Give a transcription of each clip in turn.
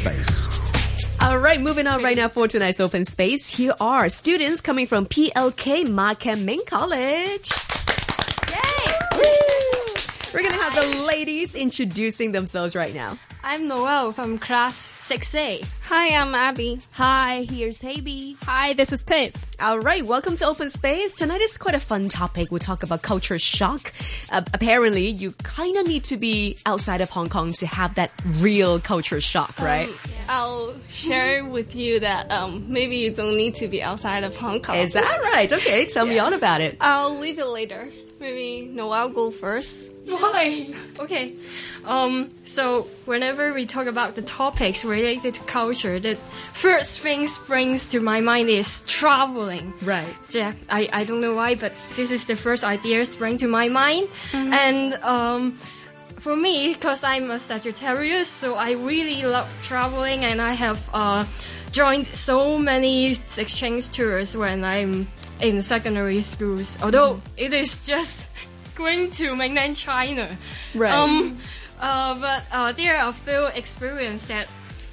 Space. All right, moving on right now for tonight's open space. Here are students coming from PLK Ma Kam Ming College. Yay! We're gonna have the ladies introducing themselves right now. I'm Noel from class 6A. Hi, I'm Abby. Hi, here's Haby. Hi, this is Tiff. All right, welcome to Open Space. Tonight is quite a fun topic. We'll talk about culture shock. Uh, apparently, you kind of need to be outside of Hong Kong to have that real culture shock, right? I'll share with you that um, maybe you don't need to be outside of Hong Kong. is that right? Okay, tell me all about it. I'll leave it later. Maybe Noel go first. Why? Okay. Um, so whenever we talk about the topics related to culture, the first thing springs to my mind is traveling. Right. Yeah, I, I don't know why, but this is the first idea spring to my mind. And um, for me, because I'm a Sagittarius, so I really love traveling, and I have uh, joined so many exchange tours when I'm in secondary schools. Although it is just going to mainland China. Right. Um, uh, but uh, there are a few experience that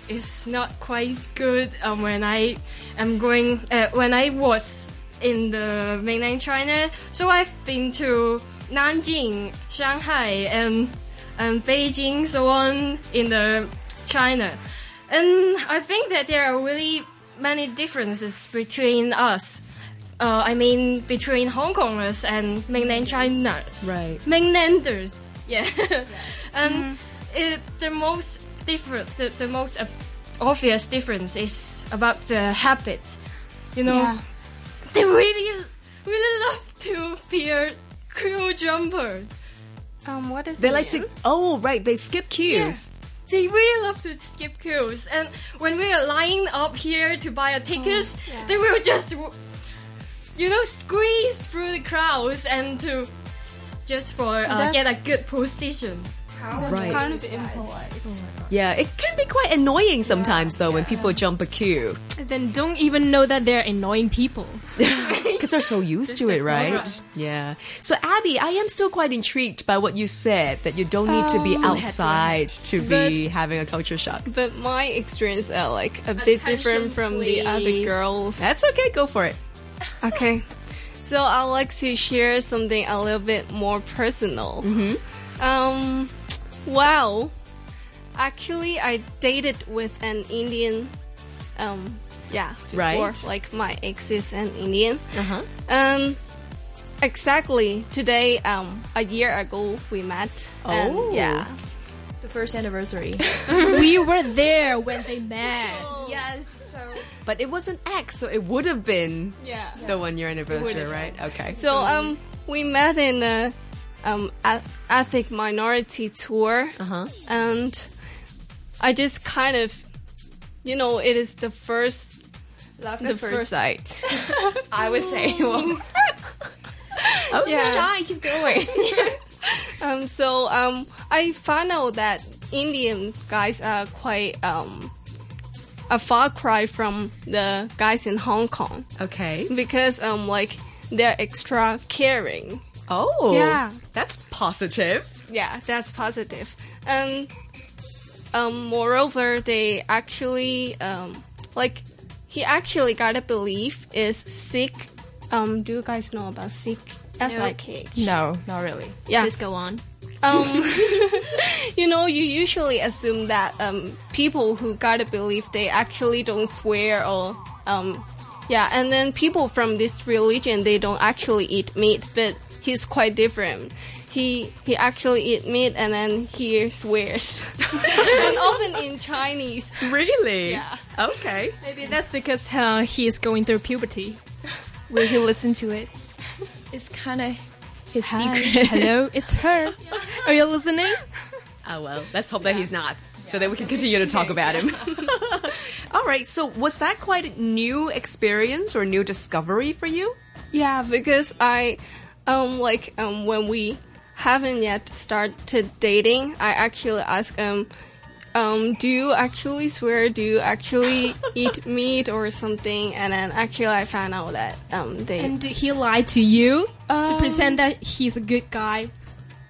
is not quite good um, when I am going uh, when I was in the mainland China. So I've been to Nanjing, Shanghai, and and Beijing, so on in the China, and I think that there are really many differences between us. Uh, I mean, between Hong Kongers and mainland Chiners. Right. Mainlanders. Yeah. and it, the most different, the, the most uh, obvious difference is about the habits. You know, Yeah. they really, really love to be a queue jumper. Um, what is They the like to. Oh, right. They skip queues. They really love to skip queues, and when we are lining up here to buy a tickets, they will just, you know, squeeze through the crowds and to just for uh, get a good position. Right. Kind of impolite. Yeah, it can be quite annoying sometimes though when people jump a queue Then don't even know that they're annoying people. because they're so used to it, right? Yeah. So Abby, I am still quite intrigued by what you said that you don't need to be outside to be having a culture shock. But my experience are like a bit different from the other girls. That's okay. Go for it. Okay. So I'd like to share something a little bit more personal. Um, well, actually, I dated with an Indian. Um, yeah, before, Right. Like my ex is an Indian. Uh huh. Um, exactly today. Um, a year ago we met. and Oh. yeah. The first anniversary. we were there when they met. Yes. So But it was an ex, so it would have been yeah. the one year anniversary, Would've right? Okay. So um, we met in a um ethnic minority tour, Uh huh. and I just kind of, you know, it is the first. Love The first sight. I would say. Well, Okay. Yeah. shy, keep going. Um, so um, I found out that Indian guys are quite um a far cry from the guys in Hong Kong Okay. because um like they're extra caring. Oh. Yeah. That's positive. Yeah, that's positive. And um, moreover, they actually um, like he actually got a belief is Sikh. Um, do you guys know about Sikh? S I K no, not really. Yeah. Just go on. Um, you know, you usually assume that um, people who got a belief they actually don't swear or um, yeah, and then people from this religion they don't actually eat meat, but he's quite different. He he actually eat meat and then he swears, and often in Chinese. Really? Yeah. Okay. Maybe that's because uh, he is going through puberty. Will he listen to it? It's kind of his secret. Hello, it's her. Are you listening? Oh well, let's hope that he's not, so that we can continue to talk about him. All right. So was that quite a new experience or new discovery for you? Yeah, because I, um, like, um, when we haven't yet started dating, I actually ask um, um, do you actually swear? Do you actually eat meat or something? And then actually, I found out that um, they And did he lie to you to Um, pretend that he's a good guy?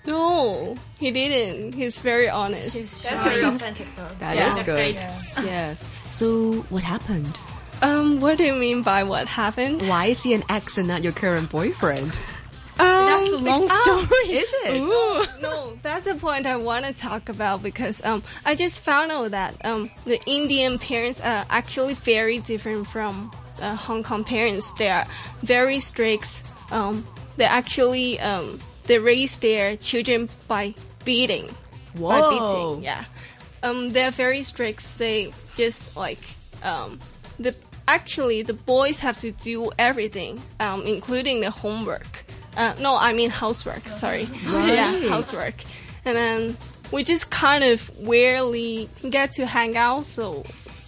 No, he didn't. He's very honest. He's That's very authentic though. That Yeah. is That's good. great. Yeah. So what happened? Um, what do you mean by what happened? Why is he an ex and not your current boyfriend? Um, That's a long story. Is it? Ooh. no, that's the point I want to talk about because um, I just found out that um, the Indian parents are actually very different from uh, Hong Kong parents. They are very strict. Um, they actually um, they raise their children by beating. By Whoa. beating, yeah. Um, they're very strict. They just like um, the actually the boys have to do everything, um, including the homework. Uh, no, I mean housework. Sorry, yeah, housework. And then we just kind of rarely get to hang out, so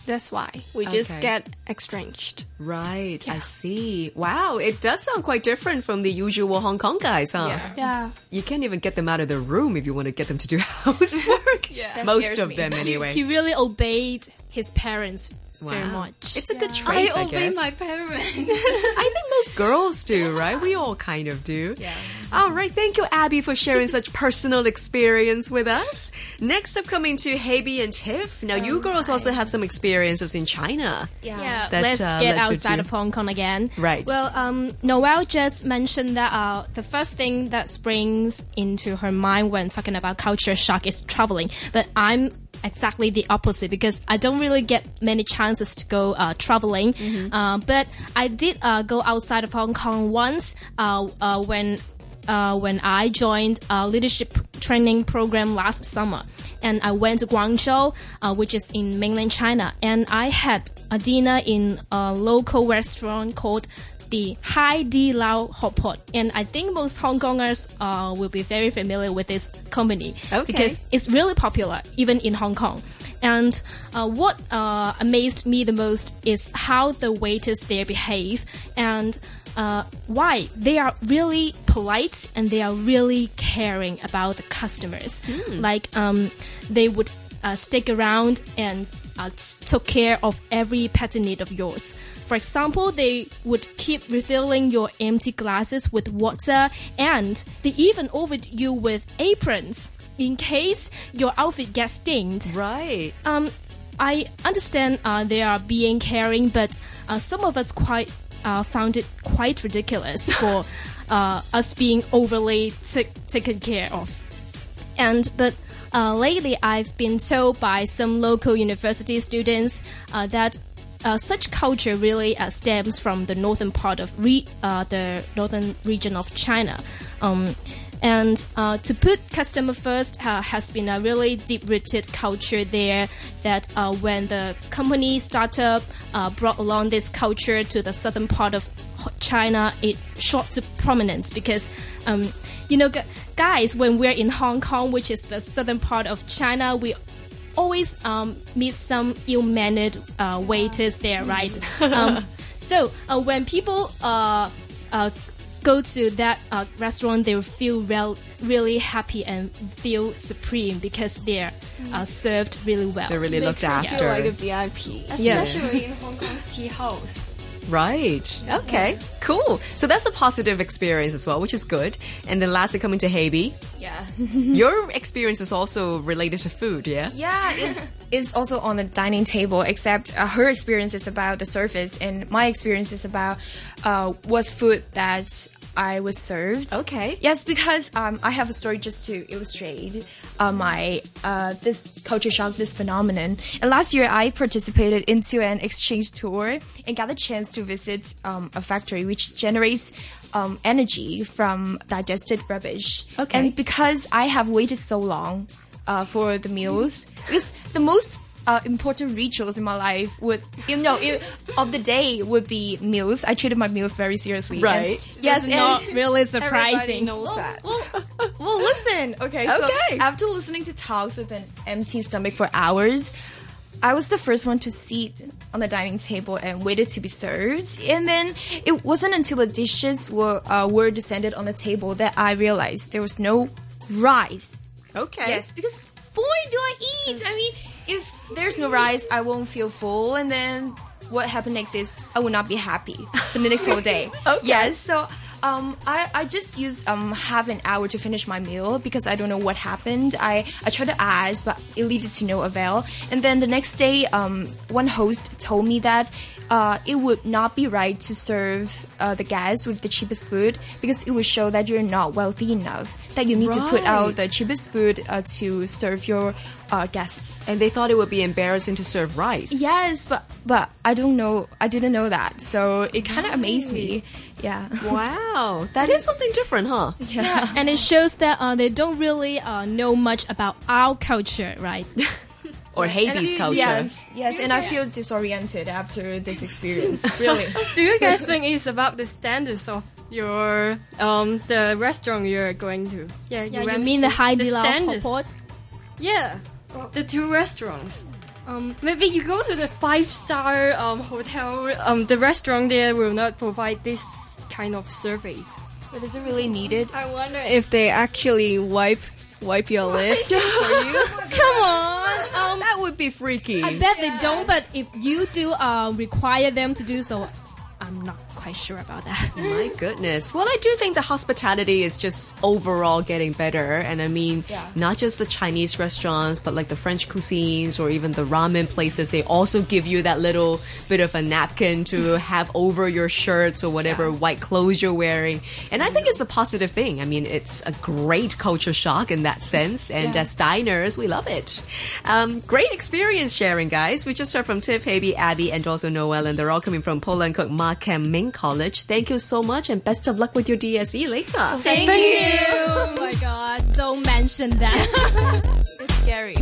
that's why we just Okay. get estranged. Right. I see. Wow. It does sound quite different from the usual Hong Kong guys, huh? Yeah, You can't even get them out of the room if you want to get them to do housework. Yeah. That Most of me. them, anyway. He really obeyed his parents very much. It's a good I trait, I, obey guess. my parents. I think most girls do, right? We all kind of do. Yeah. All right. Thank you, Abby, for sharing such personal experience with us. Next up, coming to Habi and Tiff. Now, you girls also have some experiences in China. Yeah, That, let's uh, get outside of Hong Kong again. Right. Well, um, Noelle just mentioned that uh, the first thing that springs into her mind when talking about culture shock is traveling. But I'm exactly the opposite because I don't really get many chances to go uh, traveling. Uh, but I did uh, go outside of Hong Kong once uh, uh, when uh, when I joined a leadership training program last summer. And I went to Guangzhou, uh, which is in mainland China, and I had a dinner in a local restaurant called the Hai Di Lao Hot Pot. And I think most Hong Kongers uh, will be very familiar with this company Okay. because it's really popular, even in Hong Kong. And uh, what uh, amazed me the most is how the waiters there behave and uh, why they are really polite and they are really caring about the customers. Like um, they would uh, stick around and uh, took care of every petty need of yours. For example, they would keep refilling your empty glasses with water, and they even offered you with aprons in case your outfit gets stained. Right. Um, I understand uh, they are being caring, but uh, some of us quite uh, found it quite ridiculous for uh, us being overly t- taken care of. And but uh, lately, I've been told by some local university students uh, that uh, such culture really uh, stems from the northern part of re- uh, the northern region of China. Um, and uh, to put customer first uh, has been a really deep-rooted culture there. That uh, when the company startup uh, brought along this culture to the southern part of China, it shot to prominence because, um, you know, guys, when we're in Hong Kong, which is the southern part of China, we always um, meet some ill-mannered uh, waiters there, right? um, so uh, when people uh, uh, go to that uh, restaurant, they feel rel- really happy and feel supreme because they're uh, served really well. They're really looked Feel after. like a VIP. Yeah. Especially in Hong Kong's tea house. Right. Okay. Cool. So that's a positive experience as well, which is good. And then lastly, coming to Habi, Yeah. your experience is also related to food, yeah? Yeah, it's, it's also on the dining table, except uh, her experience is about the service, and my experience is about uh, what food that I was served. Okay. Yes, because um, I have a story just to illustrate uh, my uh, this culture shock, this phenomenon. And last year, I participated into an exchange tour and got the chance to visit um, a factory which generates um, energy from digested rubbish. Okay. And because I have waited so long uh, for the meals, because the most uh, important rituals in my life would, you know, it, of the day would be meals. I treated my meals very seriously. And- Right. yes, It's and- not really Everybody surprising. knows that. well, well, listen. Okay, so Okay. after listening to talks with an empty stomach for hours, I was the first one to sit on the dining table and waited to be served. And then it wasn't until the dishes were uh, were descended on the table that I realized there was no rice. Okay. Yes, because boy, do I eat! I mean, if there's no rice, I won't feel full, and then what happened next is I will not be happy for the next whole day. Okay. Yes, so Um, I, I just use um half an hour to finish my meal because I don't know what happened. I, I tried to ask, but it leaded to no avail. And then the next day, um, one host told me that uh, it would not be right to serve uh, the guests with the cheapest food because it would show that you're not wealthy enough. That you need to put out the cheapest food uh, to serve your uh, guests. And they thought it would be embarrassing to serve rice. Yes, but but I don't know. I didn't know that, so it kind of amazed me. Yeah. Wow, that is something different, huh? Yeah. and it shows that uh, they don't really uh, know much about our culture, right? Or Hades culture. Yes, yes, and I feel disoriented after this experience. Really. Do you guys think it's about the standards of your um the restaurant you're going to? Yeah, Yeah, you mean the to. Haidilao Hot standards. Yeah, the two restaurants. Um, maybe you go to the five star um hotel. Um, the restaurant there will not provide this kind of service. but is it really needed? I wonder if they actually wipe wipe your lips for you. Come on. Um, That would be freaky. I bet they don't, but if you do uh, require them to do so, I'm not quite sure about that. My goodness. Well, I do think the hospitality is just overall getting better. And I mean, Yeah. not just the Chinese restaurants, but like the French cuisines or even the ramen places. They also give you that little bit of a napkin to have over your shirts or whatever white clothes you're wearing. And I think it's a positive thing. I mean, it's a great culture shock in that sense. And as diners, we love it. Um, great experience sharing, guys. We just heard from Tiff, Haby, Abby, and also Noel, and they're all coming from Po Leung Kuk Ma Kam Ming College. Thank you so much, and best of luck with your DSE later. Thank you. Oh my god, don't mention that. It's scary.